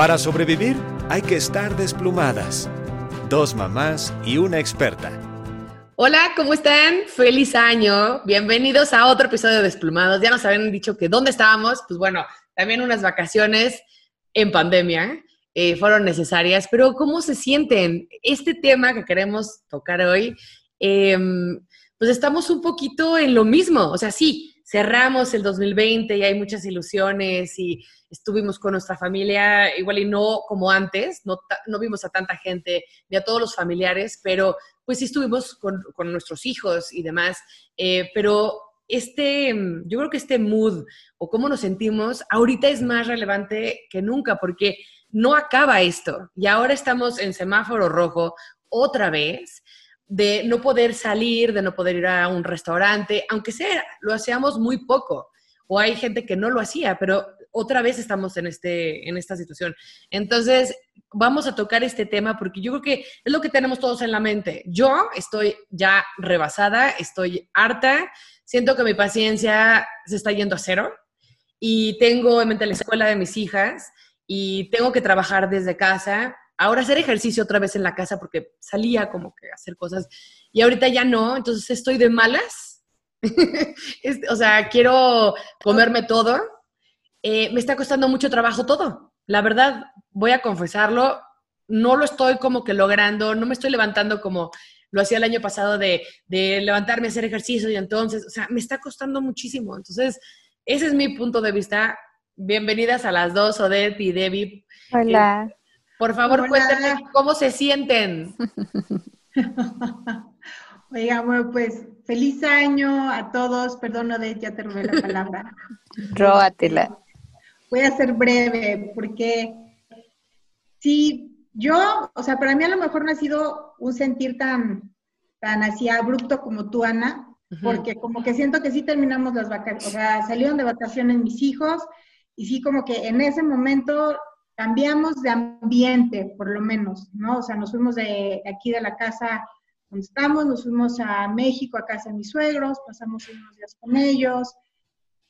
Para sobrevivir hay que estar desplumadas. Dos mamás y una experta. Hola, ¿cómo están? Feliz año. Bienvenidos a otro episodio de Desplumados. Ya nos habían dicho que dónde estábamos. Pues bueno, también unas vacaciones en pandemia eh, fueron necesarias. Pero ¿cómo se sienten? Este tema que queremos tocar hoy, em, pues estamos un poquito en lo mismo. O sea, sí, cerramos el 2020 y hay muchas ilusiones y estuvimos con nuestra familia, igual y no como antes, no, no vimos a tanta gente ni a todos los familiares, pero pues sí estuvimos con, con nuestros hijos y demás, eh, pero este, yo creo que este mood o cómo nos sentimos ahorita es más relevante que nunca porque no acaba esto y ahora estamos en semáforo rojo otra vez de no poder salir, de no poder ir a un restaurante, aunque sea, lo hacíamos muy poco. O hay gente que no lo hacía, pero otra vez estamos en, este, en esta situación. Entonces, vamos a tocar este tema porque yo creo que es lo que tenemos todos en la mente. Yo estoy ya rebasada, estoy harta, siento que mi paciencia se está yendo a cero y tengo en mente la escuela de mis hijas y tengo que trabajar desde casa. Ahora hacer ejercicio otra vez en la casa porque salía como que hacer cosas y ahorita ya no, entonces estoy de malas. o sea, quiero comerme todo eh, me está costando mucho trabajo todo. La verdad, voy a confesarlo, no lo estoy como que logrando, no me estoy levantando como lo hacía el año pasado de, levantarme a hacer ejercicio y entonces, o sea, me está costando muchísimo. Entonces, ese es mi punto de vista. Bienvenidas a las dos, Odette y Debbie. Hola. Por favor, cuéntenme cómo se sienten. Oiga, bueno, pues feliz año a todos. Perdón, Odette, ya te robé la palabra. Róbatela. Voy a ser breve porque si yo, o sea, para mí a lo mejor no ha sido un sentir tan, tan así abrupto como tú, Ana, porque como que siento que sí terminamos las vacaciones, o sea, salieron de vacaciones mis hijos y sí como que en ese momento cambiamos de ambiente, por lo menos, ¿no? O sea, nos fuimos de, aquí de la casa donde estamos, nos fuimos a México, a casa de mis suegros, pasamos unos días con ellos,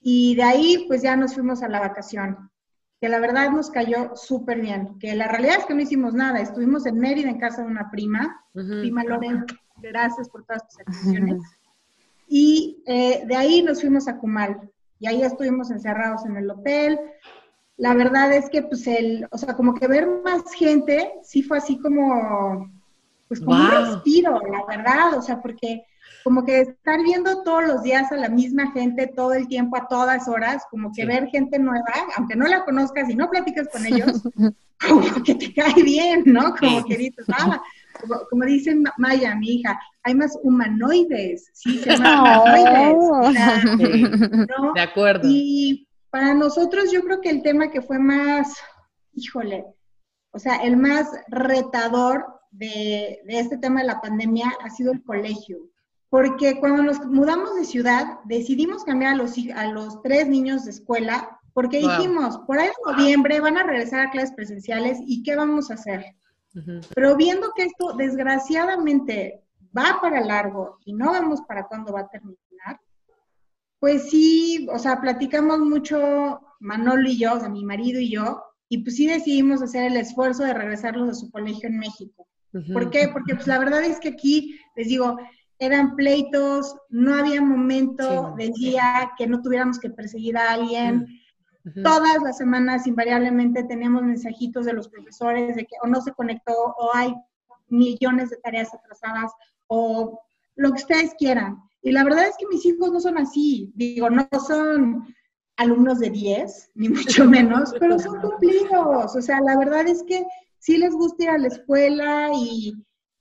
y de ahí, pues ya nos fuimos a la vacación, que la verdad nos cayó súper bien, que la realidad es que no hicimos nada, estuvimos en Mérida en casa de una prima, prima Loren, gracias por todas tus atenciones. Y eh, de ahí nos fuimos a Cumal, y ahí estuvimos encerrados en el hotel. La verdad es que, pues, el, o sea, como que ver más gente, sí fue así como, pues, como un respiro, la verdad, o sea, porque como que estar viendo todos los días a la misma gente todo el tiempo, a todas horas, como que ver gente nueva, aunque no la conozcas y no platicas con ellos, como que te cae bien, ¿no? Como que dices, ah, como, dice Maya, mi hija, hay más humanoides, sí, se humanoides. ¿no? De acuerdo. Y para nosotros yo creo que el tema que fue más, híjole, o sea, el más retador de, de este tema de la pandemia ha sido el colegio. Porque cuando nos mudamos de ciudad, decidimos cambiar a los, a los tres niños de escuela, porque dijimos, por ahí en noviembre van a regresar a clases presenciales y ¿qué vamos a hacer? Pero viendo que esto desgraciadamente va para largo y no vemos para cuándo va a terminar, pues sí, o sea, platicamos mucho Manolo y yo, o sea, mi marido y yo, y pues sí decidimos hacer el esfuerzo de regresarlos a su colegio en México. ¿Por qué? Porque pues la verdad es que aquí, les digo, eran pleitos, no había momento del día que no tuviéramos que perseguir a alguien. Todas las semanas invariablemente teníamos mensajitos de los profesores de que o no se conectó o hay millones de tareas atrasadas o lo que ustedes quieran. Y la verdad es que mis hijos no son así. Digo, no son alumnos de 10, ni mucho menos, pero son cumplidos. O sea, la verdad es que sí les gusta ir a la escuela y,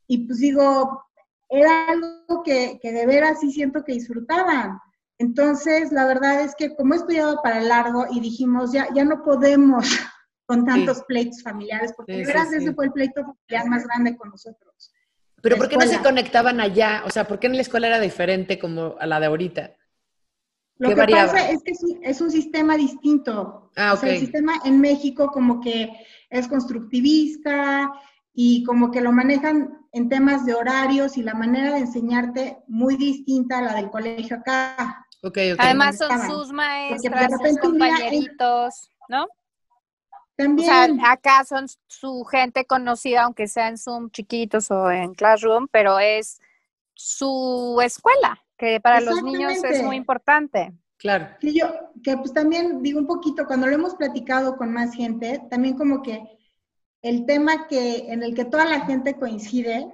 y pues digo, era algo que, de veras sí siento que disfrutaban. Entonces, la verdad es que como he estudiado para largo y dijimos, ya, ya no podemos con tantos pleitos familiares, porque de veras ese fue el pleito familiar más grande con nosotros. Pero ¿por qué no se conectaban allá? O sea, ¿por qué en la escuela era diferente como a la de ahorita? Lo que pasa es que es un, sistema distinto. Ah, okay. O sea, el sistema en México como que es constructivista y como que lo manejan en temas de horarios y la manera de enseñarte muy distinta a la del colegio acá. Okay, okay. Además son sus maestras, sus compañeritos, ¿no? También. O sea, acá son su gente conocida, aunque sea en Zoom chiquitos o en Classroom, pero es su escuela, que para los niños es muy importante. Claro. Que yo, que pues también digo un poquito, cuando lo hemos platicado con más gente, también como que el tema que, en el que toda la gente coincide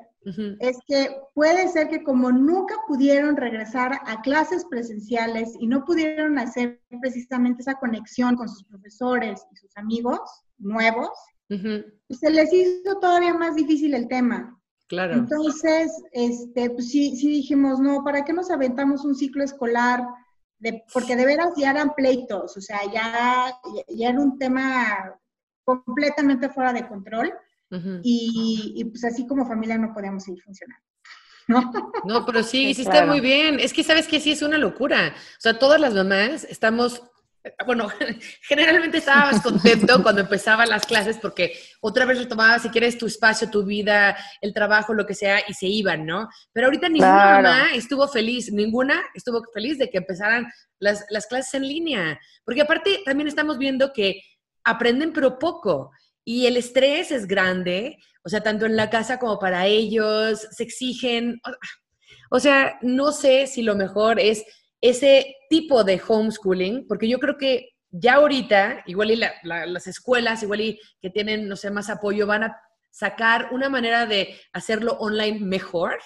Es que puede ser que como nunca pudieron regresar a clases presenciales y no pudieron hacer precisamente esa conexión con sus profesores y sus amigos nuevos, pues se les hizo todavía más difícil el tema. Claro. Entonces, este, pues sí, sí dijimos, no, ¿para qué nos aventamos un ciclo escolar? De, porque de veras ya eran pleitos, o sea, ya, ya era un tema completamente fuera de control Y, y, pues así como familia no podíamos seguir funcionando. ¿no? No, pero sí, Sí, hiciste claro. muy bien. Es que sabes que sí es una locura. O sea, todas las mamás estamos, bueno, generalmente estabas contento cuando empezaban las clases porque otra vez retomabas, si quieres, tu espacio, tu vida, el trabajo, lo que sea, y se iban, ¿no? Pero ahorita ninguna Claro. mamá estuvo feliz, ninguna estuvo feliz de que empezaran las, las clases en línea. Porque aparte también estamos viendo que aprenden pero poco. Y el estrés es grande, o sea, tanto en la casa como para ellos, se exigen. O sea, no sé si lo mejor es ese tipo de homeschooling, porque yo creo que ya ahorita, igual y la- la- las escuelas, igual y que tienen, no sé, más apoyo, van a sacar una manera de hacerlo online mejor,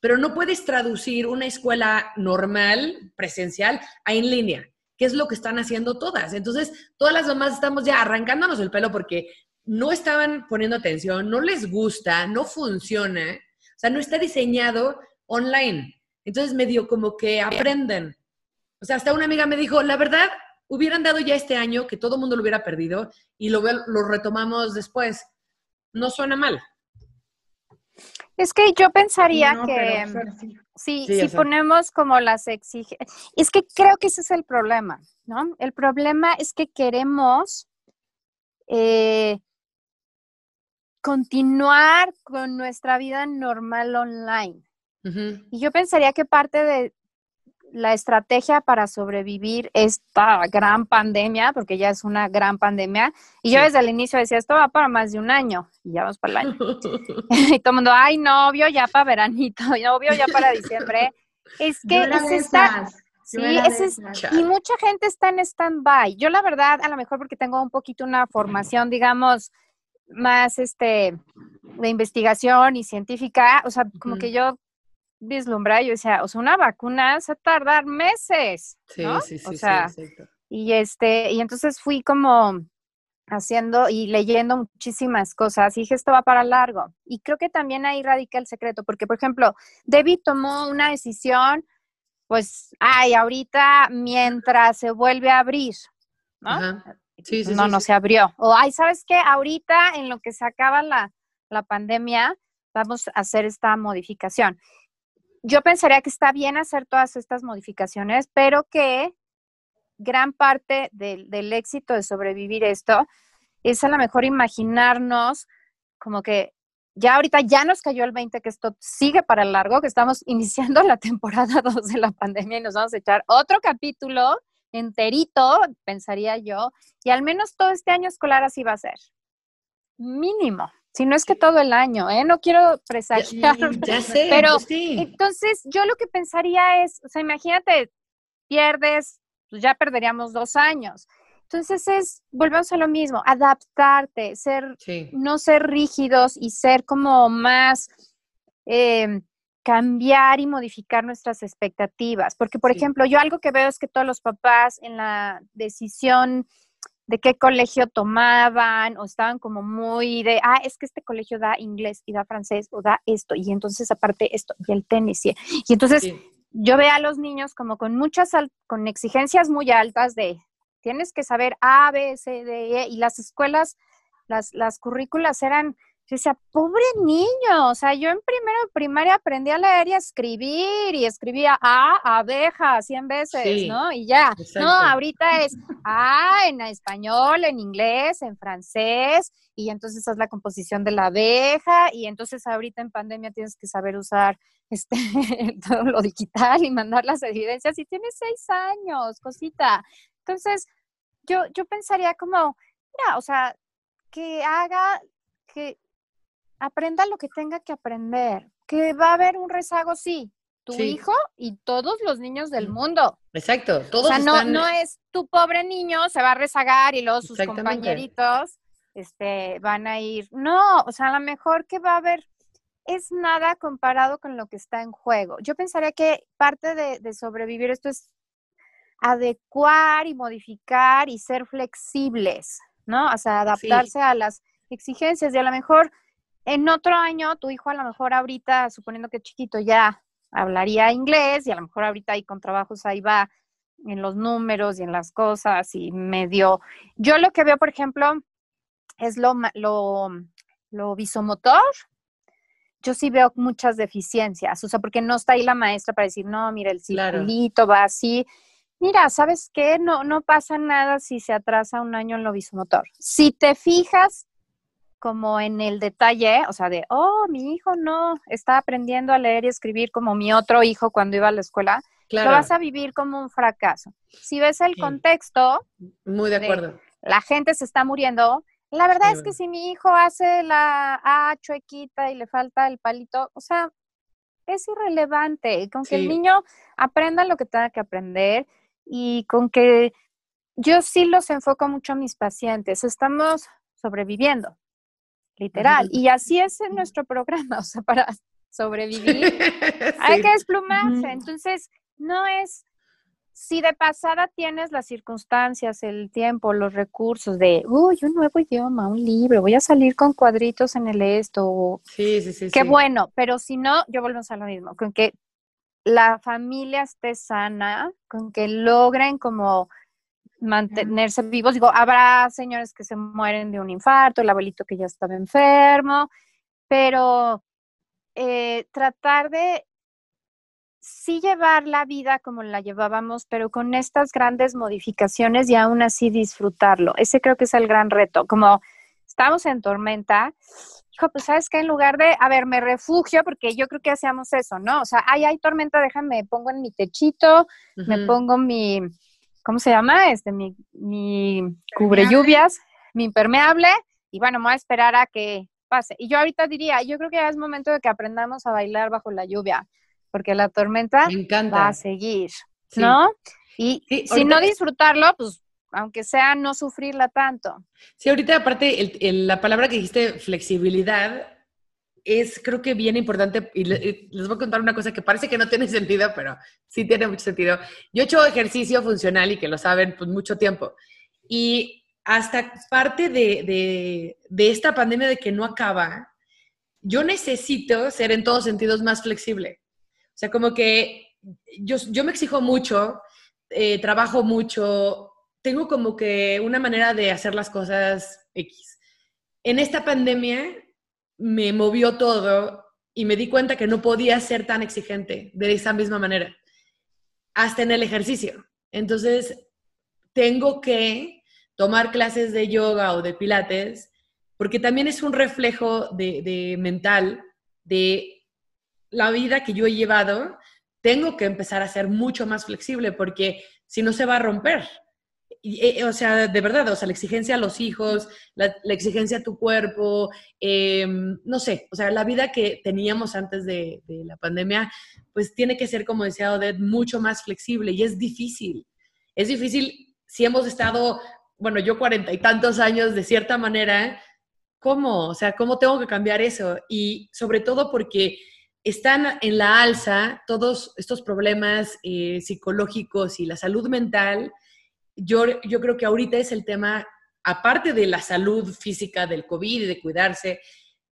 pero no puedes traducir una escuela normal, presencial, a en línea, que es lo que están haciendo todas. Entonces, todas las mamás estamos ya arrancándonos el pelo porque no estaban poniendo atención, no les gusta, no funciona, o sea, no está diseñado online. Entonces, medio como que aprenden. O sea, hasta una amiga me dijo, la verdad, hubieran dado ya este año que todo el mundo lo hubiera perdido y lo, lo retomamos después. No suena mal. Es que yo pensaría No, que pero, ahora sí. si, Sí, si ponemos como las exigencias, es que creo que ese es el problema, ¿no? El problema es que queremos eh, continuar con nuestra vida normal online. Y yo pensaría que parte de la estrategia para sobrevivir esta gran pandemia, porque ya es una gran pandemia, y yo Sí. desde el inicio decía, esto va para más de un año, y ya vamos para el año. y todo el mundo, ay, novio ya para veranito, novio ya para diciembre. Es que es esta, sí, es-. Chale. y mucha gente está en stand-by. Yo la verdad, a lo mejor porque tengo un poquito una formación, digamos, más este de investigación y científica, o sea, como que yo vislumbraba, yo decía, o sea, una vacuna se va a tardar meses, Sí, ¿no? sí, sí, o sí, sea, exacto. y este, y entonces fui como haciendo y leyendo muchísimas cosas y dije, esto va para largo. Y creo que también ahí radica el secreto, porque, por ejemplo, David tomó una decisión, pues, ay, ahorita mientras se vuelve a abrir, ¿no? Ajá. Sí, sí, no, sí, no se abrió. O, ay, ¿sabes qué? Ahorita en lo que se acaba la, la pandemia, vamos a hacer esta modificación. Yo pensaría que está bien hacer todas estas modificaciones, pero que gran parte del, del éxito de sobrevivir esto es a lo mejor imaginarnos como que ya ahorita ya nos cayó el 20 que esto sigue para largo, que estamos iniciando la temporada 2 de la pandemia y nos vamos a echar otro capítulo enterito, pensaría yo, y al menos todo este año escolar así va a ser. Mínimo. Si no es que todo el año, ¿eh? No quiero presagiar. Ya sé, Pero, sí. Entonces, yo lo que pensaría es, o sea, imagínate, pierdes, pues ya perderíamos dos años. Entonces es, volvemos a lo mismo, adaptarte, ser, Sí. no ser rígidos y ser como más, eh, cambiar y modificar nuestras expectativas. Porque, por Sí. ejemplo, yo algo que veo es que todos los papás en la decisión de qué colegio tomaban o estaban como muy de, ah, es que este colegio da inglés y da francés o da esto y entonces aparte esto y el tenis y, y entonces sí. yo veo a los niños como con muchas, con exigencias muy altas de, tienes que saber A, B, C, D, E y las escuelas, las, las currículas eran, yo decía, pobre niño, o sea, yo en primero de primaria aprendí a leer y a escribir y escribía A, abeja, 100 veces, Sí, ¿no? Y ya, exacto. no, ahorita es A en español, en inglés, en francés, y entonces haz la composición de la abeja, y entonces ahorita en pandemia tienes que saber usar este, todo lo digital y mandar las evidencias, y tienes seis años, cosita. Entonces, yo, yo pensaría como, mira, o sea, que haga, que aprenda lo que tenga que aprender, que va a haber un rezago, sí, tu hijo y todos los niños del mundo. Exacto, todos. O sea, no, no es tu pobre niño, se va a rezagar y luego sus compañeritos este, van a ir. No, o sea, a lo mejor que va a haber es nada comparado con lo que está en juego. Yo pensaría que parte de, sobrevivir esto es adecuar y modificar y ser flexibles, ¿no? O sea, adaptarse a las exigencias y a lo mejor en otro año tu hijo a lo mejor ahorita, suponiendo que chiquito ya hablaría inglés y a lo mejor ahorita ahí con trabajos ahí va en los números y en las cosas y medio. Yo lo que veo, por ejemplo, es lo, lo, lo visomotor. Yo sí veo muchas deficiencias, o sea, porque no está ahí la maestra para decir, no, mira, el circulito va así. Mira, ¿sabes qué? No, no pasa nada si se atrasa un año en lo visomotor. Si te fijas como en el detalle, o sea, de, oh, mi hijo no está aprendiendo a leer y escribir como mi otro hijo cuando iba a la escuela, lo vas a vivir como un fracaso. Si ves el contexto, muy de acuerdo. la gente se está muriendo. La verdad es que si mi hijo hace la A chuequita y le falta el palito, o sea, es irrelevante. Con que el niño aprenda lo que tenga que aprender y con que yo sí los enfoco mucho a mis pacientes. Estamos sobreviviendo literal. Y así es en nuestro programa, o sea, para sobrevivir hay que desplumarse. Entonces, no es, si de pasada tienes las circunstancias, el tiempo, los recursos de, uy, un nuevo idioma, un libro, voy a salir con cuadritos en el esto. Sí, sí, sí. Qué bueno, pero si no, yo volvemos a lo mismo, con que la familia esté sana, con que logren como mantenerse vivos. Digo, habrá señores que se mueren de un infarto, el abuelito que ya estaba enfermo, pero eh, tratar de sí llevar la vida como la llevábamos, pero con estas grandes modificaciones y aún así disfrutarlo. Ese creo que es el gran reto. Como estamos en tormenta, hijo, pues sabes que en lugar de, a ver, me refugio, porque yo creo que hacíamos eso, ¿no? O sea, ay, hay tormenta, déjame, pongo en mi techito, me pongo mi, ¿cómo se llama? Este, mi, mi cubre lluvias, mi impermeable, y bueno, me voy a esperar a que pase. Y yo ahorita diría, yo creo que ya es momento de que aprendamos a bailar bajo la lluvia, porque la tormenta va a seguir, ¿no? Y si no disfrutarlo, pues aunque sea no sufrirla tanto. Sí, ahorita aparte, la palabra que dijiste, flexibilidad, es creo que bien importante y les voy a contar una cosa que parece que no tiene sentido, pero sí tiene mucho sentido. Yo he hecho ejercicio funcional y que lo saben pues mucho tiempo. Y hasta parte de, de, esta pandemia de que no acaba, yo necesito ser en todos sentidos más flexible. O sea, como que yo, yo me exijo mucho, eh, trabajo mucho, tengo como que una manera de hacer las cosas X. En esta pandemia me movió todo y me di cuenta que no podía ser tan exigente de esa misma manera, hasta en el ejercicio. Entonces, tengo que tomar clases de yoga o de pilates, porque también es un reflejo de, mental de la vida que yo he llevado. Tengo que empezar a ser mucho más flexible porque si no se va a romper. Eh, o sea, de verdad, o sea, la exigencia a los hijos, la, exigencia a tu cuerpo, em, no sé, o sea, la vida que teníamos antes de, la pandemia, pues tiene que ser, como decía Odette, mucho más flexible y es difícil. Es difícil si hemos estado, bueno, yo cuarenta y tantos años de cierta manera, ¿cómo? O sea, ¿cómo tengo que cambiar eso? Y sobre todo porque están en la alza todos estos problemas eh, psicológicos y la salud mental yo, yo creo que ahorita es el tema, aparte de la salud física del COVID y de cuidarse,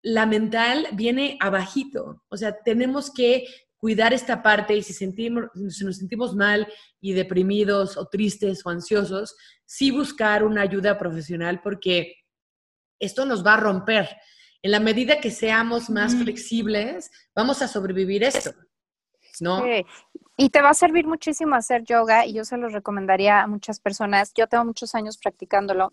la mental viene abajito. O sea, tenemos que cuidar esta parte y si, sentimos, si nos sentimos mal y deprimidos o tristes o ansiosos, sí buscar una ayuda profesional porque esto nos va a romper. En la medida que seamos más flexibles, vamos a sobrevivir esto. ¿no? Y te va a servir muchísimo hacer yoga y yo se lo recomendaría a muchas personas. Yo tengo muchos años practicándolo.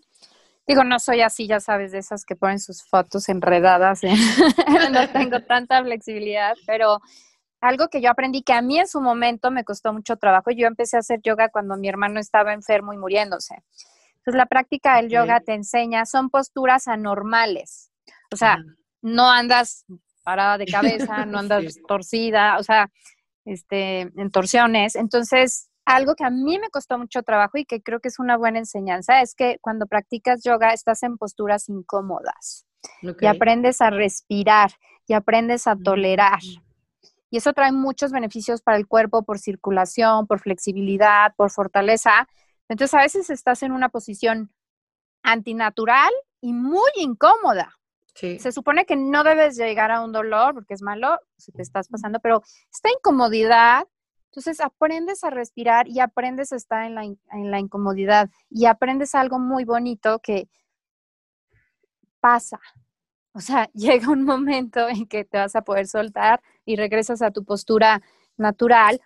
Digo, no soy así, ya sabes, de esas que ponen sus fotos enredadas. no tengo tanta flexibilidad, pero algo que yo aprendí que a mí en su momento me costó mucho trabajo. Yo empecé a hacer yoga cuando mi hermano estaba enfermo y muriéndose. Entonces, la práctica del yoga te enseña, son posturas anormales. O sea, no andas parada de cabeza, no andas torcida, o sea, este, en torsiones. Entonces, algo que a mí me costó mucho trabajo y que creo que es una buena enseñanza es que cuando practicas yoga estás en posturas incómodas y aprendes a respirar y aprendes a tolerar. Mm. Y eso trae muchos beneficios para el cuerpo por circulación, por flexibilidad, por fortaleza. Entonces a veces estás en una posición antinatural y muy incómoda. Se supone que no debes llegar a un dolor porque es malo, si te estás pasando, pero esta incomodidad, entonces aprendes a respirar y aprendes a estar en la, en la incomodidad y aprendes algo muy bonito que pasa. O sea, llega un momento en que te vas a poder soltar y regresas a tu postura natural.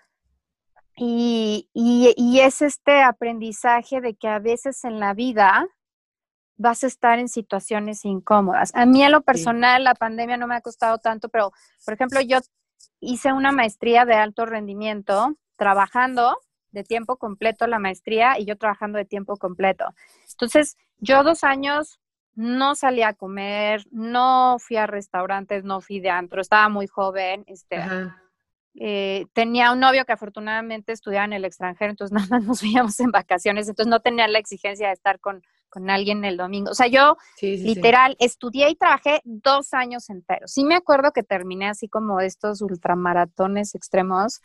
Y, y, es este aprendizaje de que a veces en la vida vas a estar en situaciones incómodas. A mí en lo personal la pandemia no me ha costado tanto, pero por ejemplo yo hice una maestría de alto rendimiento trabajando de tiempo completo la maestría y yo trabajando de tiempo completo. Entonces, yo dos años no salí a comer, no fui a restaurantes, no fui de antro, estaba muy joven, este, eh, tenía un novio que afortunadamente estudiaba en el extranjero, entonces nada más nos veíamos en vacaciones, entonces no tenía la exigencia de estar con, alguien el domingo. O sea, yo literal estudié y trabajé dos años enteros. Sí me acuerdo que terminé así como estos ultramaratones extremos,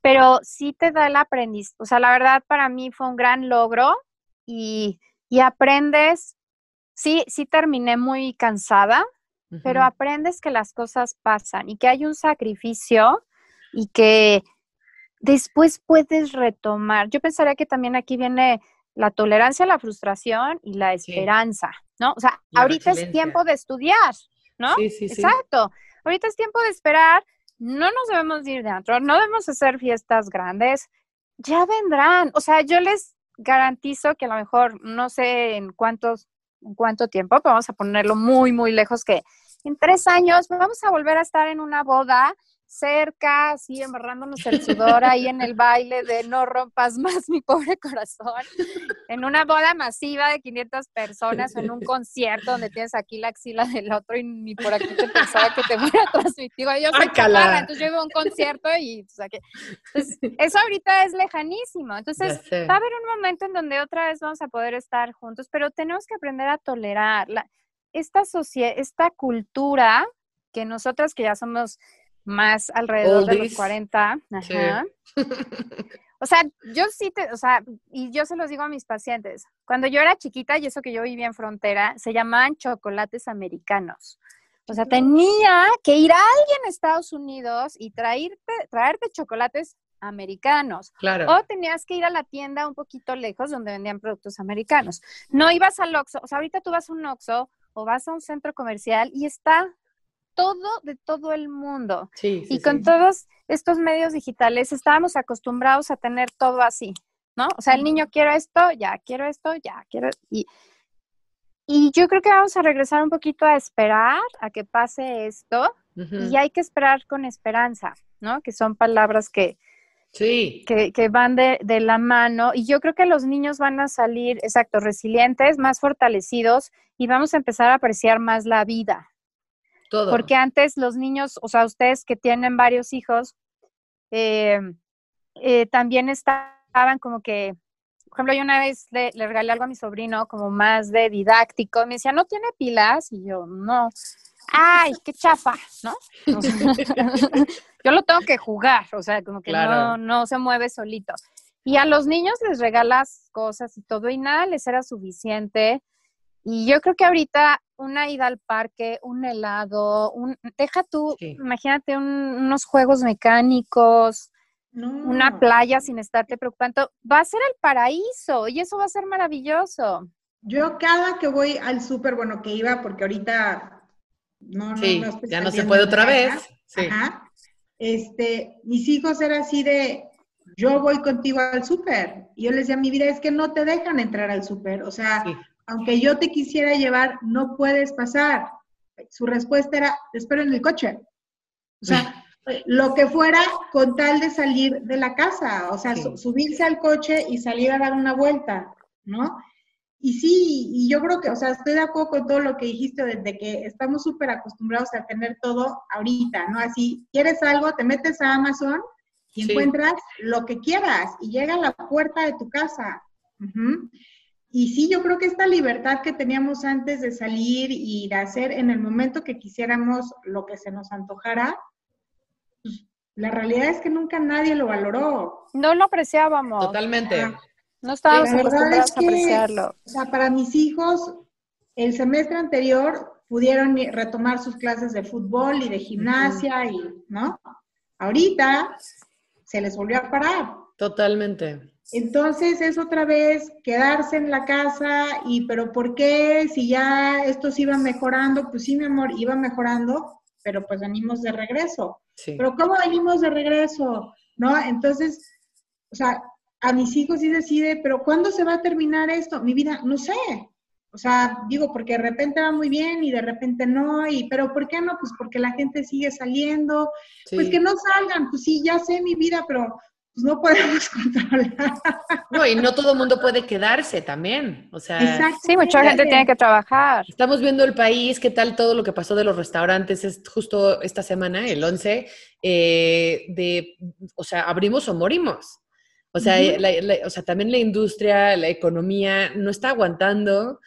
pero sí te da el aprendiz. O sea, la verdad para mí fue un gran logro y, y aprendes, sí, sí terminé muy cansada, pero aprendes que las cosas pasan y que hay un sacrificio y que después puedes retomar. Yo pensaría que también aquí viene la tolerancia a la frustración y la esperanza, ¿no? O sea, ahorita es tiempo de estudiar, ¿no? Sí, sí, Exacto. Ahorita es tiempo de esperar, no nos debemos ir de antro, no debemos hacer fiestas grandes, ya vendrán. O sea, yo les garantizo que a lo mejor, no sé en cuántos, en cuánto tiempo, pero vamos a ponerlo muy, muy lejos, que en tres años vamos a volver a estar en una boda cerca, así embarrándonos el sudor ahí en el baile de no rompas más mi pobre corazón, en una boda masiva de 500 personas, en un concierto donde tienes aquí la axila del otro y ni por aquí te pensaba que te fuera a transmitir. Yo soy chaparra, entonces yo iba a un concierto y, o sea, que, entonces, eso ahorita es lejanísimo. Entonces, va a haber un momento en donde otra vez vamos a poder estar juntos, pero tenemos que aprender a tolerar la, esta sociedad, esta cultura que nosotras que ya somos más alrededor de los 40. Ajá. O sea, yo sí te, o sea, y yo se los digo a mis pacientes, cuando yo era chiquita, y eso que yo vivía en frontera, se llamaban chocolates americanos. O sea, tenía que ir a alguien a Estados Unidos y traerte, traerte chocolates americanos. Claro. O tenías que ir a la tienda un poquito lejos donde vendían productos americanos. No ibas al Oxxo, o sea, ahorita tú vas a un Oxxo o vas a un centro comercial y está todo de todo el mundo. y con todos estos medios digitales estábamos acostumbrados a tener todo así, ¿no? O sea, el niño quiere esto, ya, quiero esto, ya, quiero... Y, y yo creo que vamos a regresar un poquito a esperar a que pase esto y hay que esperar con esperanza, ¿no? Que son palabras que, Sí. Que, que, van de, de, la mano. Y yo creo que los niños van a salir, exacto, resilientes, más fortalecidos y vamos a empezar a apreciar más la vida, porque antes los niños, o sea, ustedes que tienen varios hijos, eh, eh, también estaban como que, por ejemplo, yo una vez le, regalé algo a mi sobrino como más de didáctico, me decía, ¿no tiene pilas? Y yo, no. ¡Ay, qué chafa! ¿No? yo lo tengo que jugar, o sea, como que no, no se mueve solito. Y a los niños les regalas cosas y todo y nada les era suficiente. Y yo creo que ahorita una ida al parque, un helado, un, deja tú, imagínate unos juegos mecánicos, una playa sin estarte preocupando, va a ser el paraíso y eso va a ser maravilloso. Yo cada que voy al súper, bueno, que iba porque ahorita no, no, ya no se puede otra vez. Este, mis hijos eran así de, yo voy contigo al súper. Y yo les decía, mi vida es que no te dejan entrar al súper. O sea, aunque yo te quisiera llevar, no puedes pasar. Su respuesta era, te espero en el coche. O sea, lo que fuera con tal de salir de la casa, o sea, subirse al coche y salir a dar una vuelta, ¿no? y sí, y yo creo que, o sea, estoy de acuerdo con todo lo que dijiste desde que estamos súper acostumbrados a tener todo ahorita, ¿no? Así, quieres algo, te metes a Amazon y encuentras lo que quieras y llega a la puerta de tu casa. Y sí, yo creo que esta libertad que teníamos antes de salir y de hacer en el momento que quisiéramos lo que se nos antojara, pues, la realidad es que nunca nadie lo valoró. No lo apreciábamos. Totalmente. No estábamos acostumbrados a apreciarlo. O sea, para mis hijos, el semestre anterior pudieron retomar sus clases de fútbol y de gimnasia y, ¿no? Ahorita se les volvió a parar. Totalmente. Entonces es otra vez quedarse en la casa y, pero ¿por qué? Si ya esto se iba mejorando, pues sí, mi amor, iba mejorando, pero pues venimos de regreso. Sí. Pero ¿cómo venimos de regreso? ¿No? Entonces, o sea, a mis hijos sí decide, pero ¿cuándo se va a terminar esto? Mi vida, no sé. O sea, digo, porque de repente va muy bien y de repente no, y pero ¿por qué no? Pues porque la gente sigue saliendo. Pues que no salgan, pues sí, ya sé mi vida, pero pues no podemos controlar. No, y no todo el mundo puede quedarse también. O sea, sí, mucha gente tiene que trabajar. Estamos viendo el país, qué tal todo lo que pasó de los restaurantes es justo esta semana, el 11, eh, de, o sea, abrimos o morimos. O sea, o sea, también la industria, la economía no está aguantando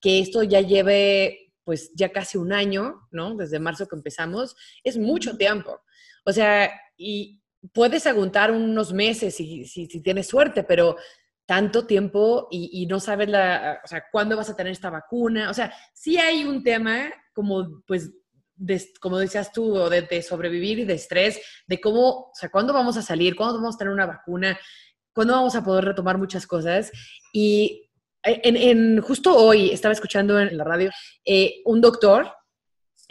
que esto ya lleve pues ya casi un año, ¿no? Desde marzo que empezamos, es mucho tiempo. O sea, y puedes aguantar unos meses si, tienes suerte, pero tanto tiempo y, no sabes la, o sea, cuándo vas a tener esta vacuna. O sea, sí hay un tema como, pues, como decías tú, de, de, sobrevivir y de estrés, de cómo, o sea, cuándo vamos a salir, cuándo vamos a tener una vacuna, cuándo vamos a poder retomar muchas cosas. Y en, justo hoy estaba escuchando en la radio eh, un doctor,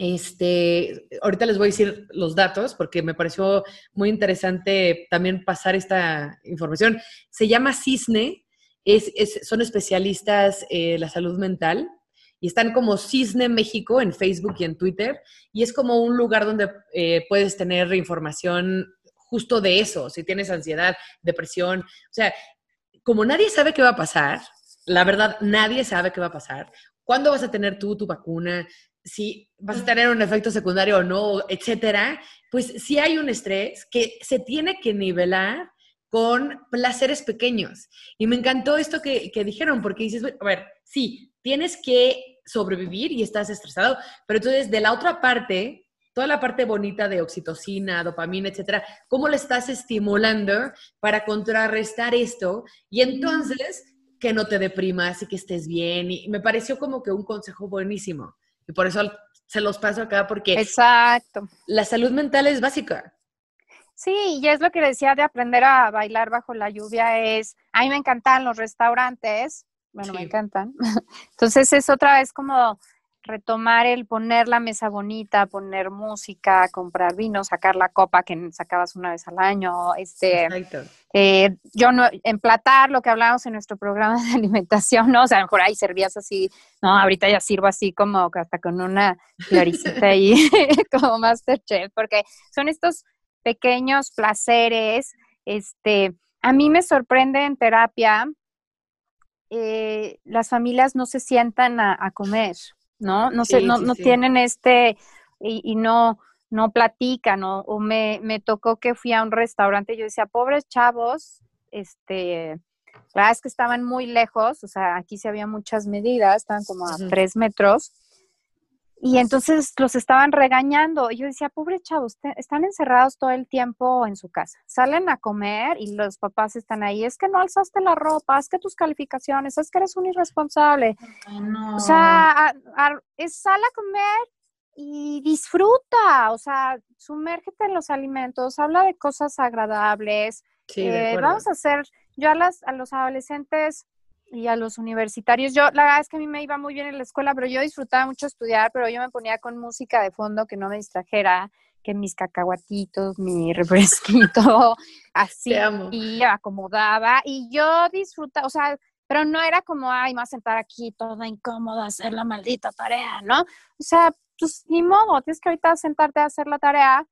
este, ahorita les voy a decir los datos porque me pareció muy interesante también pasar esta información. Se llama Cisne, es, son especialistas en la salud mental y están como Cisne México en Facebook y en Twitter y es como un lugar donde eh, puedes tener información justo de eso, si tienes ansiedad, depresión, o sea, como nadie sabe qué va a pasar, la verdad, nadie sabe qué va a pasar. ¿Cuándo vas a tener tú tu vacuna? Si vas a tener un efecto secundario o no, etcétera. Pues sí hay un estrés que se tiene que nivelar con placeres pequeños. Y me encantó esto que, dijeron, porque dices, a ver, sí, tienes que sobrevivir y estás estresado, pero entonces de la otra parte, toda la parte bonita de oxitocina, dopamina, etcétera, ¿cómo le estás estimulando para contrarrestar esto? Y entonces que no te deprimas y que estés bien. Y me pareció como que un consejo buenísimo. Y por eso se los paso acá porque Exacto. la salud mental es básica. Sí, y es lo que decía de aprender a bailar bajo la lluvia es, a mí me encantan los restaurantes, bueno, me encantan. Entonces es otra vez como retomar el poner la mesa bonita, poner música, comprar vino, sacar la copa que sacabas una vez al año, este, eh, yo no, emplatar lo que hablábamos en nuestro programa de alimentación, ¿no? O sea, a lo mejor ahí servías así, no, ahorita ya sirvo así como hasta con una floricita ahí, como Masterchef, porque son estos pequeños placeres, este, a mí me sorprende en terapia, eh, las familias no se sientan a comer. ¿No? No, sé, no, no tienen este, y, no, no platican, o me, me tocó que fui a un restaurante y yo decía, pobres chavos, este, la verdad es que estaban muy lejos, o sea, aquí sí había muchas medidas, estaban como a tres metros, y entonces los estaban regañando. Y yo decía, pobre chavos, están encerrados todo el tiempo en su casa. Salen a comer y los papás están ahí. Es que no alzaste la ropa, es que tus calificaciones, es que eres un irresponsable. O sea, es sal a comer y disfruta. O sea, sumérgete en los alimentos, habla de cosas agradables. Eh, vamos a hacer, yo a, las, a los adolescentes y a los universitarios. Yo, la verdad es que a mí me iba muy bien en la escuela, pero yo disfrutaba mucho estudiar, pero yo me ponía con música de fondo que no me distrajera, que mis cacahuatitos, mi refresquito, así, y acomodaba, y yo disfrutaba, o sea, pero no era como, ay, me voy a sentar aquí toda incómoda a hacer la maldita tarea, ¿no? O sea, pues ni modo, tienes que ahorita sentarte a hacer la tarea,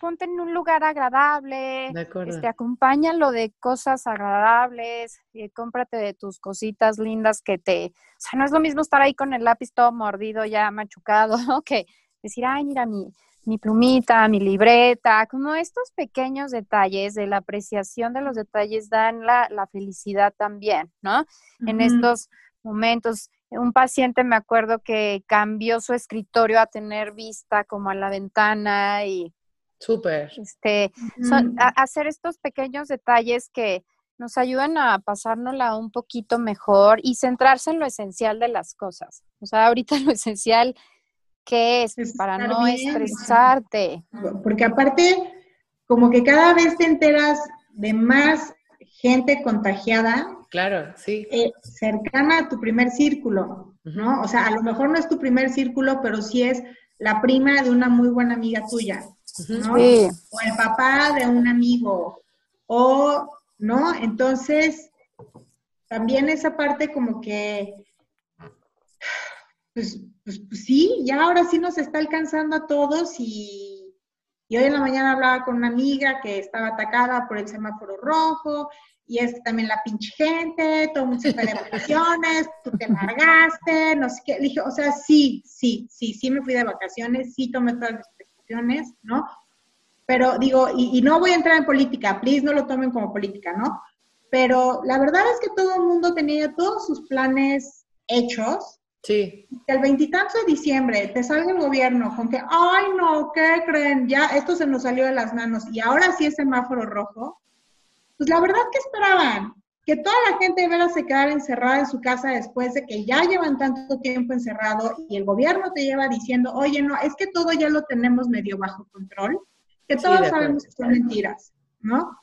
ponte en un lugar agradable, este, acompáñalo de cosas agradables, eh, cómprate de tus cositas lindas que te, o sea, no es lo mismo estar ahí con el lápiz todo mordido, ya machucado, ¿no? que decir, ay, mira mi, mi plumita, mi libreta, como estos pequeños detalles de la apreciación de los detalles dan la, la felicidad también, ¿no? En estos momentos, un paciente me acuerdo que cambió su escritorio a tener vista como a la ventana y Súper. este, son, a- hacer estos pequeños detalles que nos ayudan a pasárnosla un poquito mejor y centrarse en lo esencial de las cosas. O sea, ahorita lo esencial que es Es para no bien, estresarte. Porque aparte, como que cada vez te enteras de más gente contagiada Claro, sí. eh, cercana a tu primer círculo, ¿no? O sea, a lo mejor no es tu primer círculo, pero sí es la prima de una muy buena amiga tuya. ¿No? Sí. O el papá de un amigo, o, ¿no? Entonces, también esa parte como que, pues, pues, pues sí, ya ahora sí nos está alcanzando a todos y, y hoy en la mañana hablaba con una amiga que estaba atacada por el semáforo rojo y es también la pinche gente, todo el mundo se fue de vacaciones, tú te largaste, no sé qué. Le dije, o sea, sí, sí, sí, sí me fui de vacaciones, sí tomé todas las ¿no? Pero digo, y, y no voy a entrar en política, please no lo tomen como política, ¿no? Pero la verdad es que todo el mundo tenía todos sus planes hechos. Sí, Que el veintitantos de diciembre te salga el gobierno con que, ay no, ¿qué creen? Ya esto se nos salió de las manos y ahora sí es semáforo rojo. Pues la verdad que esperaban que toda la gente de veras se quedara encerrada en su casa después de que ya llevan tanto tiempo encerrado y el gobierno te lleva diciendo, oye, no, es que todo ya lo tenemos medio bajo control, que todos sabemos que son mentiras, ¿no?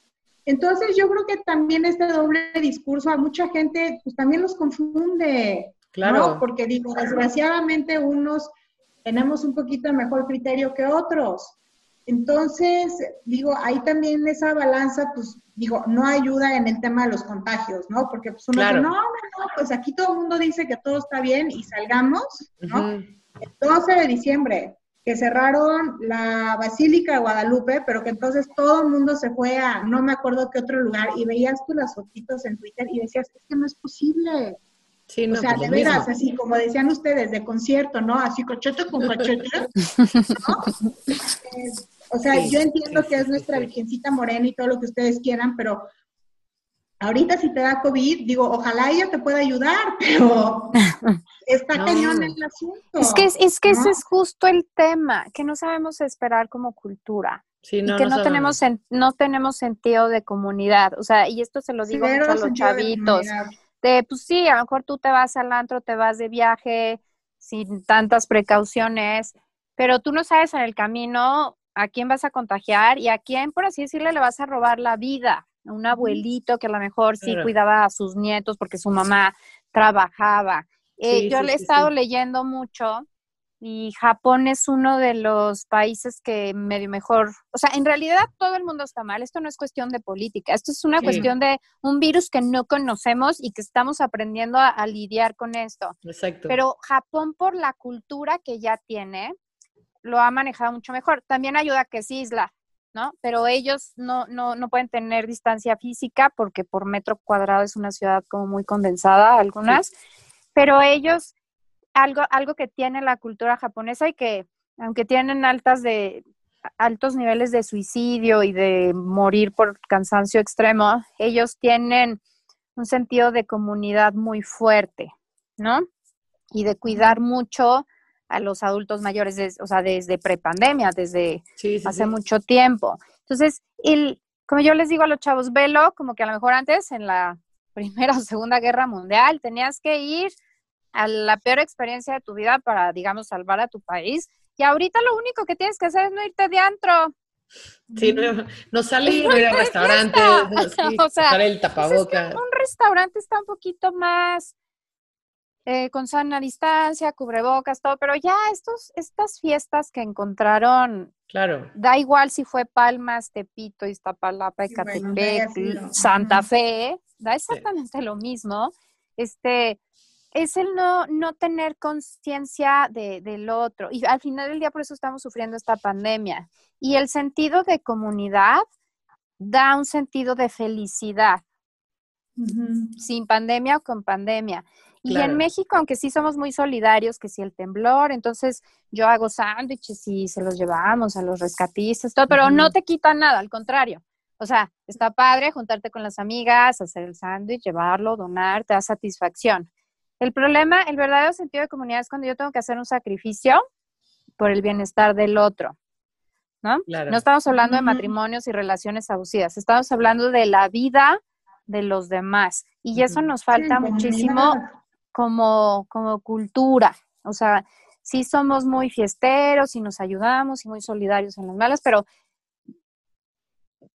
Entonces yo creo que también este doble discurso a mucha gente pues también los confunde, claro. ¿no? Porque digo, desgraciadamente unos tenemos un poquito mejor criterio que otros. Entonces, digo, ahí también esa balanza, pues, digo, no ayuda en el tema de los contagios, ¿no? Porque pues uno Claro. dice, no, no, no, pues aquí todo el mundo dice que todo está bien y salgamos, ¿no? El 12 de diciembre, que cerraron la Basílica de Guadalupe, pero que entonces todo el mundo se fue a no me acuerdo qué otro lugar y veías tú las fotitos en Twitter y decías, es que no es posible. Sí, no, o sea, pues de mismo. veras, así como decían ustedes, de concierto, ¿no? Así cochete con cochete. ¿no? Eh, o sea, Sí, yo entiendo sí, que es nuestra sí. Virgencita Morena y todo lo que ustedes quieran, pero ahorita si te da COVID, digo, ojalá ella te pueda ayudar, pero está No. cañón el asunto. Es que, es que ese es justo el tema, que no sabemos esperar como cultura. Sí, no, y que no, tenemos sen- no tenemos sentido de comunidad. O sea, y esto se lo digo mucho a los chavitos. De, pues sí, a lo mejor tú te vas al antro, te vas de viaje sin tantas precauciones, pero tú no sabes en el camino a quién vas a contagiar y a quién, por así decirle, le vas a robar la vida. A un abuelito que a lo mejor sí cuidaba a sus nietos porque su mamá trabajaba. Eh, Sí, yo sí, le he sí, estado leyendo mucho y Japón es uno de los países que medio mejor, o sea, en realidad todo el mundo está mal, esto no es cuestión de política, esto es una Sí. cuestión de un virus que no conocemos y que estamos aprendiendo a, a lidiar con esto. Exacto. Pero Japón por la cultura que ya tiene, lo ha manejado mucho mejor. También ayuda que es isla, ¿no? Pero ellos no, no, no pueden tener distancia física porque por metro cuadrado es una ciudad como muy condensada, algunas, pero ellos algo, algo que tiene la cultura japonesa y que, aunque tienen altas de, altos niveles de suicidio y de morir por cansancio extremo, ellos tienen un sentido de comunidad muy fuerte, ¿no? Y de cuidar mucho a los adultos mayores, des- o sea, desde prepandemia, desde sí, sí, hace sí. mucho tiempo. Entonces, el, como yo les digo a los chavos, velo como que a lo mejor antes, en la Primera o Segunda Guerra Mundial, tenías que ir a la peor experiencia de tu vida para, digamos, salvar a tu país. Y ahorita lo único que tienes que hacer es no irte de antro. Sí, no, no salir, no ir al restaurante, no, sí, O sea, usar el Pues es que tapabocas. un restaurante está un poquito más eh, con sana distancia, cubrebocas, todo, pero ya estos, estas fiestas que encontraron Claro. da igual si fue Palmas, Tepito, Iztapalapa, Sí, bueno, Ecatepec, sido. Santa. Fe, da exactamente lo mismo. Este, es el no, no tener conciencia de, del otro. Y al final del día por eso estamos sufriendo esta pandemia. Y el sentido de comunidad da un sentido de felicidad, sin pandemia o con pandemia. Y en México, aunque sí somos muy solidarios, que si el temblor, entonces yo hago sándwiches y se los llevamos a los rescatistas, todo, pero no te quita nada, al contrario. O sea, está padre juntarte con las amigas, hacer el sándwich, llevarlo, donar, te da satisfacción. El problema, el verdadero sentido de comunidad es cuando yo tengo que hacer un sacrificio por el bienestar del otro. ¿No? No estamos hablando de matrimonios y relaciones abusivas, estamos hablando de la vida de los demás. Y eso nos falta muchísimo como, como cultura. O sea, sí somos muy fiesteros y nos ayudamos y muy solidarios en las malas, pero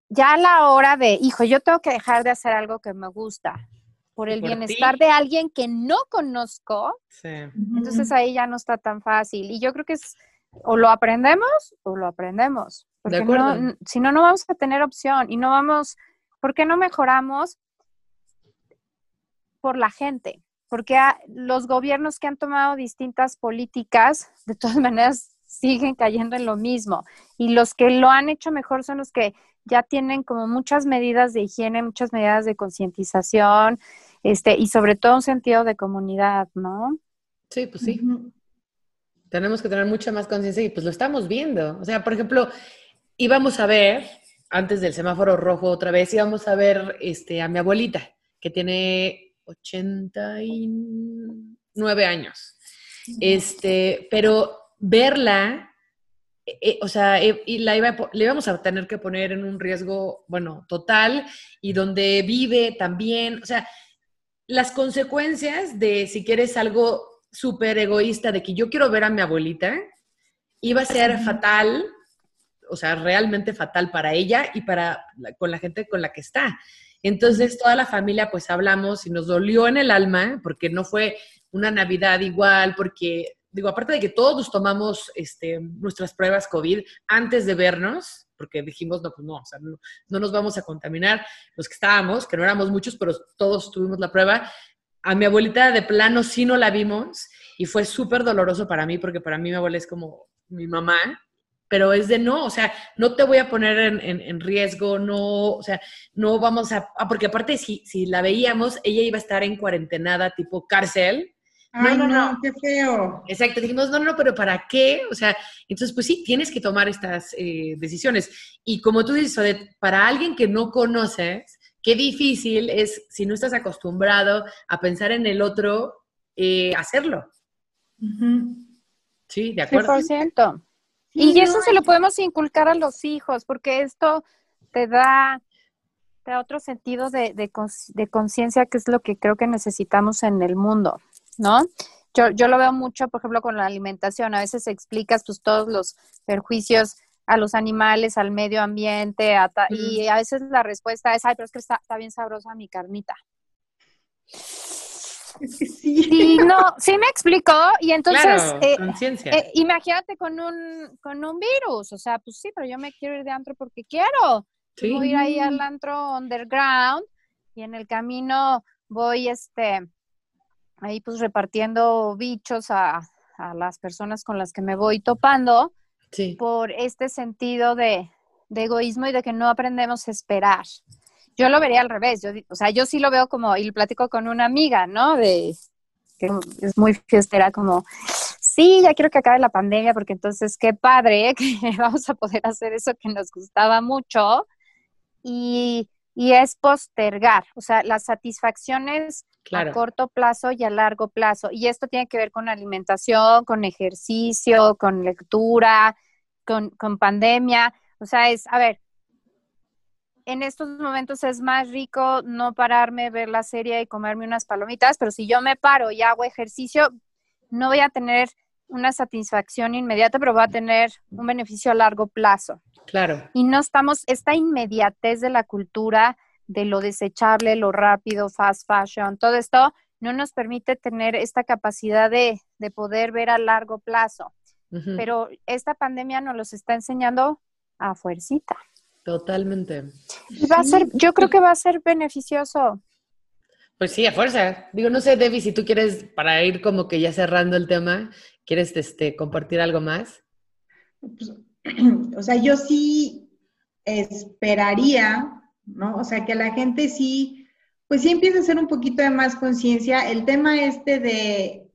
ya a la hora de, hijo, yo tengo que dejar de hacer algo que me gusta por el bienestar de alguien que no conozco, entonces ahí ya no está tan fácil. Y yo creo que es, o lo aprendemos o lo aprendemos. Porque no, si no, no vamos a tener opción y no vamos, ¿por qué no mejoramos por la gente? porque los gobiernos que han tomado distintas políticas, de todas maneras, siguen cayendo en lo mismo. Y los que lo han hecho mejor son los que ya tienen como muchas medidas de higiene, muchas medidas de concientización, este, y sobre todo un sentido de comunidad, ¿no? Sí, pues sí. Tenemos que tener mucha más conciencia y pues lo estamos viendo. O sea, por ejemplo, íbamos a ver, antes del semáforo rojo otra vez, íbamos a ver este, a mi abuelita, que tiene 89 años. Este, pero verla, eh, o sea, eh, y la iba, le íbamos a tener que poner en un riesgo, bueno, total, y donde vive también, o sea, las consecuencias de si quieres algo súper egoísta, de que yo quiero ver a mi abuelita, iba a ser fatal, o sea, realmente fatal para ella y para con la gente con la que está. Entonces toda la familia pues hablamos y nos dolió en el alma porque no fue una Navidad igual, porque digo, aparte de que todos tomamos este, nuestras pruebas COVID antes de vernos, porque dijimos, no, pues no, o sea, no, no, nos vamos a contaminar los que estábamos, que no éramos muchos, pero todos tuvimos la prueba. A mi abuelita de plano sí no la vimos y fue súper doloroso para mí, porque para mí mi abuela es como mi mamá, pero es de no, o sea, no te voy a poner en, riesgo, no, o sea, no vamos a, ah, porque aparte si, si la veíamos, ella iba a estar en cuarentenada tipo cárcel. Ay, no, no, no, qué feo. Exacto, dijimos, no, no, pero ¿para qué? O sea, entonces, pues sí, tienes que tomar estas eh, decisiones. Y como tú dices, Odette, para alguien que no conoces, qué difícil es, si no estás acostumbrado a pensar en el otro, eh, hacerlo. Sí, de acuerdo. 100%. Y eso se lo podemos inculcar a los hijos, porque esto te da, te da otro sentido de, de, conciencia, que es lo que creo que necesitamos en el mundo, ¿no? Yo, yo lo veo mucho, por ejemplo, con la alimentación. A veces explicas pues, todos los perjuicios a los animales, al medio ambiente, y a veces la respuesta es, ay, pero es que está, está bien sabrosa mi carnita. sí. no, sí me explicó. Y entonces, eh, eh, imagínate con un, con un virus. O sea, pues sí, pero yo me quiero ir de antro porque quiero. Voy a ir ahí al antro underground y en el camino voy, este, ahí pues repartiendo bichos a, a las personas con las que me voy topando por este sentido de, de egoísmo y de que no aprendemos a esperar yo lo vería al revés. Yo, o sea, yo sí lo veo como, y lo platico con una amiga, ¿no? De que es muy fiestera, como, sí, ya quiero que acabe la pandemia, porque entonces qué padre que vamos a poder hacer eso que nos gustaba mucho. Y, y es postergar, o sea, las satisfacciones a corto plazo y a largo plazo. Y esto tiene que ver con alimentación, con ejercicio, con lectura, con, con pandemia. O sea, es, a ver, en estos momentos es más rico no pararme, ver la serie y comerme unas palomitas, pero si yo me paro y hago ejercicio, no voy a tener una satisfacción inmediata, pero voy a tener un beneficio a largo plazo. Claro. Y no estamos, esta inmediatez de la cultura, de lo desechable, lo rápido, fast fashion, todo esto no nos permite tener esta capacidad de, de poder ver a largo plazo. Pero esta pandemia nos los está enseñando a fuercita. Totalmente. va a ser, yo creo que va a ser beneficioso. Pues sí, a fuerza. Digo, no sé, Debbie, si tú quieres, para ir como que ya cerrando el tema, ¿quieres este, compartir algo más? Pues, o sea, yo sí esperaría, ¿no? O sea, que la gente sí, pues sí empiece a hacer un poquito de más conciencia. El tema este de,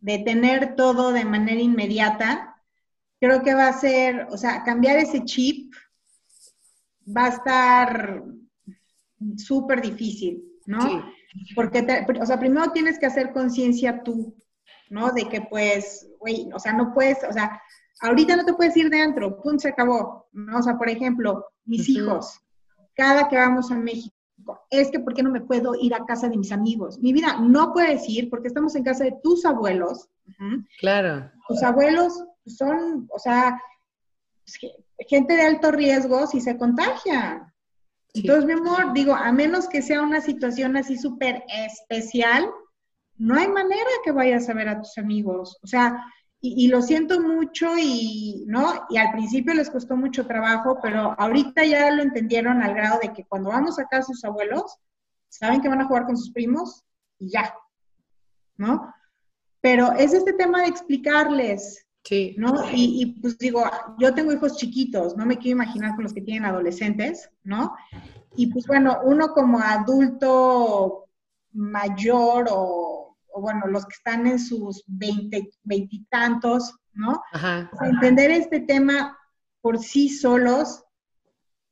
de tener todo de manera inmediata, creo que va a ser, o sea, cambiar ese chip va a estar súper difícil, ¿no? Sí. Porque, o sea, primero tienes que hacer conciencia tú, ¿no? De que pues, güey, o sea, no puedes, o sea, ahorita no te puedes ir de antro, punto, se acabó, ¿no? O sea, por ejemplo, mis hijos, cada que vamos a México, es que ¿por qué no me puedo ir a casa de mis amigos? Mi vida, no puedes ir porque estamos en casa de tus abuelos. Claro. Tus abuelos son, o sea, gente de alto riesgo si se contagia. Entonces, mi amor, digo, a menos que sea una situación así súper especial, no hay manera que vayas a ver a tus amigos. O sea, y, lo siento mucho y, ¿no? Y al principio les costó mucho trabajo, pero ahorita ya lo entendieron al grado de que cuando vamos acá a sus abuelos, saben que van a jugar con sus primos y ya, ¿no? Pero es este tema de explicarles, Sí. ¿no? Y, y, pues digo, yo tengo hijos chiquitos, no me quiero imaginar con los que tienen adolescentes, ¿no? Y pues bueno, uno como adulto mayor o, o bueno, los que están en sus veinte, veintitantos, ¿no? Ajá. O sea, entender este tema por sí solos,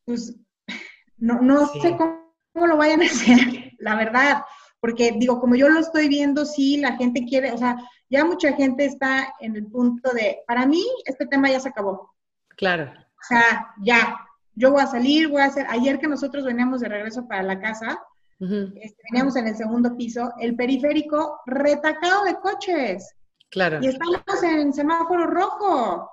pues no, no Sí. sé cómo, cómo lo vayan a hacer, la verdad. Porque digo, como yo lo estoy viendo, sí, la gente quiere, o sea, ya mucha gente está en el punto de, para mí, este tema ya se acabó. Claro. O sea, ya, yo voy a salir, voy a hacer, ayer que nosotros veníamos de regreso para la casa, Este, veníamos en el segundo piso, el periférico retacado de coches Claro. y estamos en semáforo rojo.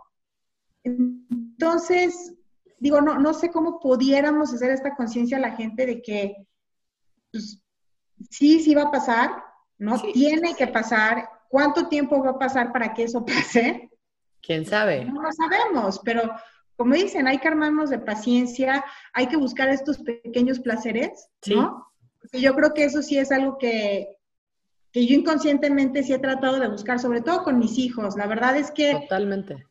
Entonces, digo, no, no sé cómo pudiéramos hacer esta conciencia a la gente de que, pues, sí, sí va a pasar, ¿no? Sí. Tiene que pasar. ¿Cuánto tiempo va a pasar para que eso pase? ¿Quién sabe? No lo sabemos, pero como dicen, hay que armarnos de paciencia, hay que buscar estos pequeños placeres, Sí. ¿no? Porque yo creo que eso sí es algo que, que yo inconscientemente sí he tratado de buscar, sobre todo con mis hijos. La verdad es que Totalmente.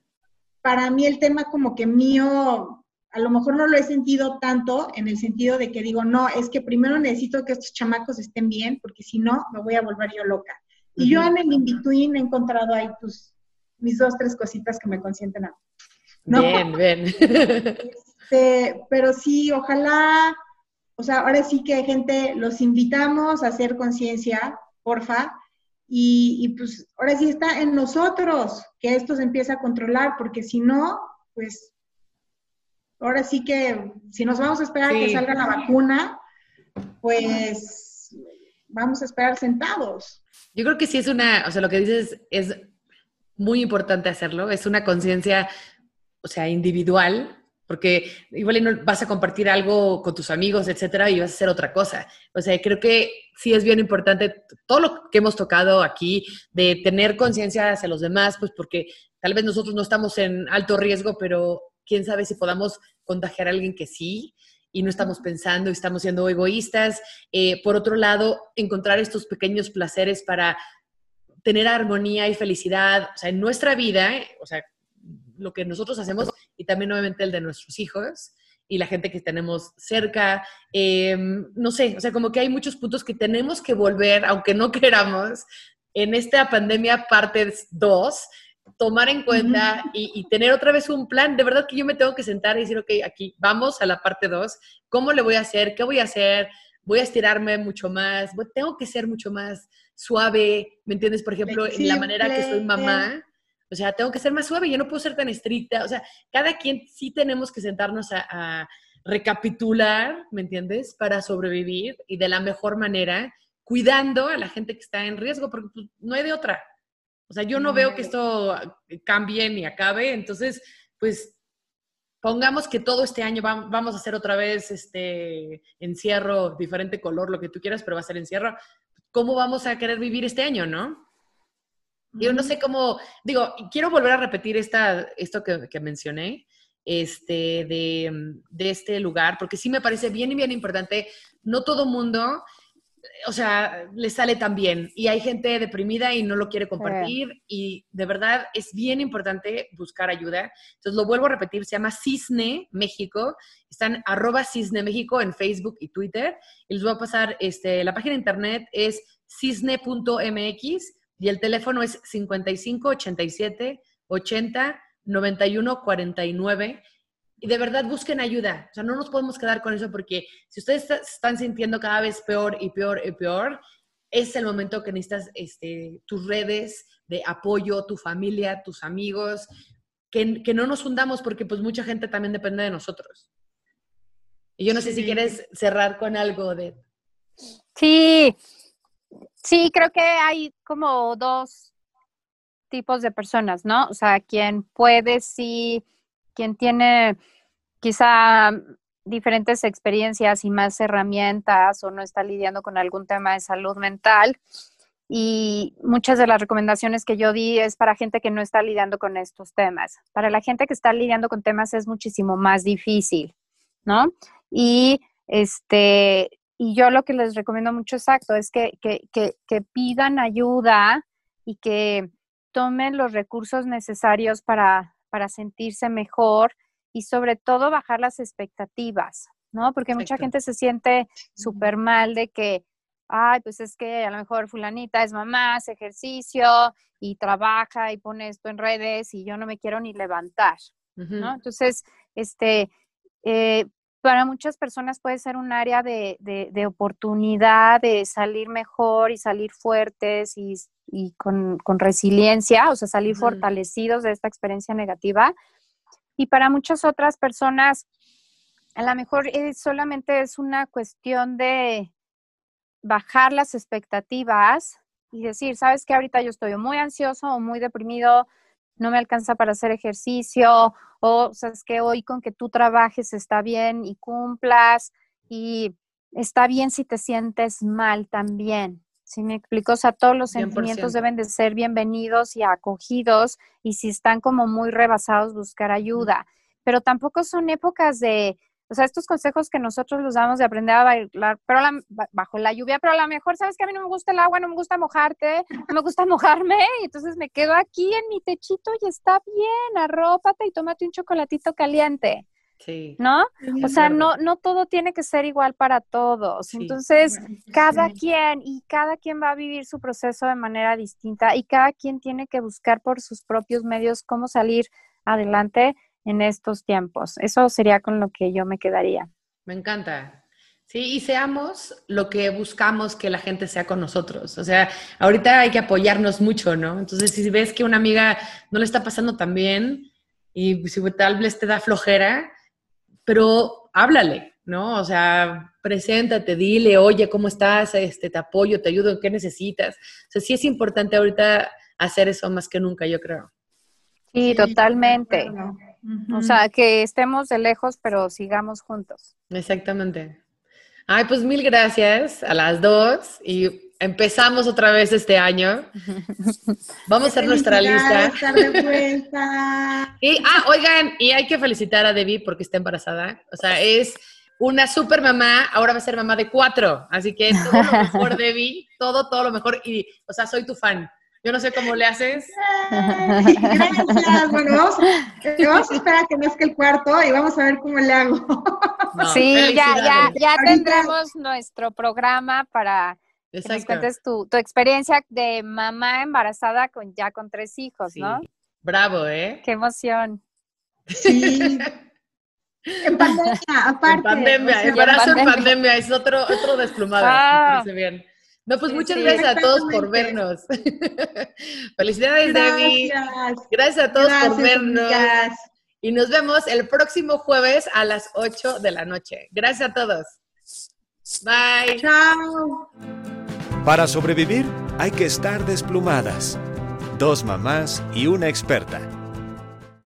para mí el tema como que mío, a lo mejor no lo he sentido tanto en el sentido de que digo, no, es que primero necesito que estos chamacos estén bien, porque si no, me voy a volver yo loca. Y yo en el in-between he encontrado ahí, pues, mis dos, tres cositas que me consienten a mí. No. Bien, bien. Este, pero sí, ojalá, o sea, ahora sí que gente, los invitamos a hacer conciencia, porfa, y, y pues ahora sí está en nosotros que esto se empiece a controlar, porque si no, pues ahora sí que si nos vamos a esperar a que Sí. salga la vacuna, pues vamos a esperar sentados. Yo creo que sí es una, o sea, lo que dices es muy importante hacerlo, es una conciencia, o sea, individual, porque igual no vas a compartir algo con tus amigos, etcétera, y vas a hacer otra cosa. O sea, creo que sí es bien importante todo lo que hemos tocado aquí, de tener conciencia hacia los demás, pues porque tal vez nosotros no estamos en alto riesgo, pero quién sabe si podamos contagiar a alguien que sí, y no estamos pensando y estamos siendo egoístas. Eh, por otro lado, encontrar estos pequeños placeres para tener armonía y felicidad, o sea, en nuestra vida, eh, o sea, lo que nosotros hacemos también obviamente el de nuestros hijos y la gente que tenemos cerca. Eh, no sé, o sea, como que hay muchos puntos que tenemos que volver, aunque no queramos, en esta pandemia parte 2, tomar en cuenta y, y, tener otra vez un plan. De verdad que yo me tengo que sentar y decir, ok, aquí vamos a la parte 2, ¿cómo le voy a hacer? ¿Qué voy a hacer? Voy a estirarme mucho más, voy, tengo que ser mucho más suave, ¿me entiendes? Por ejemplo, en la manera que soy mamá, o sea, tengo que ser más suave, yo no puedo ser tan estricta, o sea, cada quien sí tenemos que sentarnos a, a recapitular, ¿me entiendes? Para sobrevivir y de la mejor manera, cuidando a la gente que está en riesgo, porque pues, no hay de otra. O sea, yo no veo que esto cambie ni acabe, entonces, pues pongamos que todo este año va, vamos a hacer otra vez este encierro, diferente color, lo que tú quieras, pero va a ser encierro. ¿Cómo vamos a querer vivir este año, no? Yo no sé cómo, digo, quiero volver a repetir esta, esto que, que mencioné, este, de, de, este lugar, porque sí me parece bien y bien importante, no todo mundo, o sea, le sale tan bien. Y hay gente deprimida y no lo quiere compartir. Y de verdad es bien importante buscar ayuda. Entonces lo vuelvo a repetir, se llama Cisne México. Están arroba Cisne México en Facebook y Twitter. Y les voy a pasar, este, la página de internet es cisne.mx y el teléfono es 55 87 80 91 49 y de verdad busquen ayuda. O sea, no nos podemos quedar con eso porque si ustedes se están sintiendo cada vez peor y peor y peor, es el momento que necesitas este, tus redes de apoyo, tu familia, tus amigos, que, que, no nos hundamos porque pues mucha gente también depende de nosotros. Y yo no sé si quieres cerrar con algo de... Sí, sí, creo que hay como dos tipos de personas, ¿no? O sea, quien puede sí quien tiene quizá diferentes experiencias y más herramientas o no está lidiando con algún tema de salud mental. Y muchas de las recomendaciones que yo di es para gente que no está lidiando con estos temas. Para la gente que está lidiando con temas es muchísimo más difícil, ¿no? Y este, y yo lo que les recomiendo mucho exacto es que, que, que, que pidan ayuda y que tomen los recursos necesarios para, para sentirse mejor y sobre todo bajar las expectativas, ¿no? Porque mucha gente se siente súper mal de que, ay, pues es que a lo mejor fulanita es mamá, hace ejercicio y trabaja y pone esto en redes y yo no me quiero ni levantar, ¿no? Entonces, este, eh, para muchas personas puede ser un área de, de, oportunidad de salir mejor y salir fuertes y, y con, con, resiliencia, o sea, salir fortalecidos de esta experiencia negativa. Y para muchas otras personas, a lo mejor solamente es una cuestión de bajar las expectativas y decir, sabes que ahorita yo estoy muy ansioso o muy deprimido, no me alcanza para hacer ejercicio, o sabes que hoy con que tú trabajes está bien y cumplas, y está bien si te sientes mal también. Si me explico, o sea, todos los sentimientos deben de ser bienvenidos y acogidos, y si están como muy rebasados, buscar ayuda. Pero tampoco son épocas de, o sea, estos consejos que nosotros los damos de aprender a bailar pero bajo la lluvia, pero a lo mejor sabes que a mí no me gusta el agua, no me gusta mojarte, no me gusta mojarme, y entonces me quedo aquí en mi techito y está bien, arrópate y tómate un chocolatito caliente. Sí. ¿No? O sea, no, no todo tiene que ser igual para todos. Entonces, cada quien y cada quien va a vivir su proceso de manera distinta y cada quien tiene que buscar por sus propios medios cómo salir adelante en estos tiempos. Eso sería con lo que yo me quedaría. Me encanta. Sí, y seamos lo que buscamos que la gente sea con nosotros. O sea, ahorita hay que apoyarnos mucho, ¿no? Entonces, si ves que una amiga no le está pasando tan bien y si tal vez te da flojera, pero háblale, ¿no? O sea, preséntate, dile, oye, ¿cómo estás? Este, te apoyo, te ayudo, ¿qué necesitas? O sea, sí es importante ahorita hacer eso más que nunca, yo creo. Sí, totalmente. O sea, que estemos de lejos, pero sigamos juntos. Exactamente. Ay, pues mil gracias a las dos y empezamos otra vez este año. Vamos a hacer nuestra lista. y, ah, oigan, y hay que felicitar a Debbie porque está embarazada. O sea, es una super mamá, ahora va a ser mamá de cuatro. Así que todo lo mejor, Debbie, todo, todo lo mejor. Y, o sea, soy tu fan. Yo no sé cómo le haces. Gracias. Bueno, vamos, vamos a esperar a que nazca el cuarto y vamos a ver cómo le hago. sí, ya, ya, ya tendremos nuestro programa para que nos cuentes tu, tu, experiencia de mamá embarazada con ya con tres hijos, ¿no? Bravo, ¿eh? Qué emoción. Sí. En pandemia, aparte. En pandemia, embarazo en pandemia, es otro, otro desplumado. Ah. Me bien. No, pues muchas gracias a todos por vernos. Felicidades, Debbie. Gracias a todos por vernos. Y nos vemos el próximo jueves a las 8 de la noche. Gracias a todos. Bye. Chao. Para sobrevivir hay que estar desplumadas. Dos mamás y una experta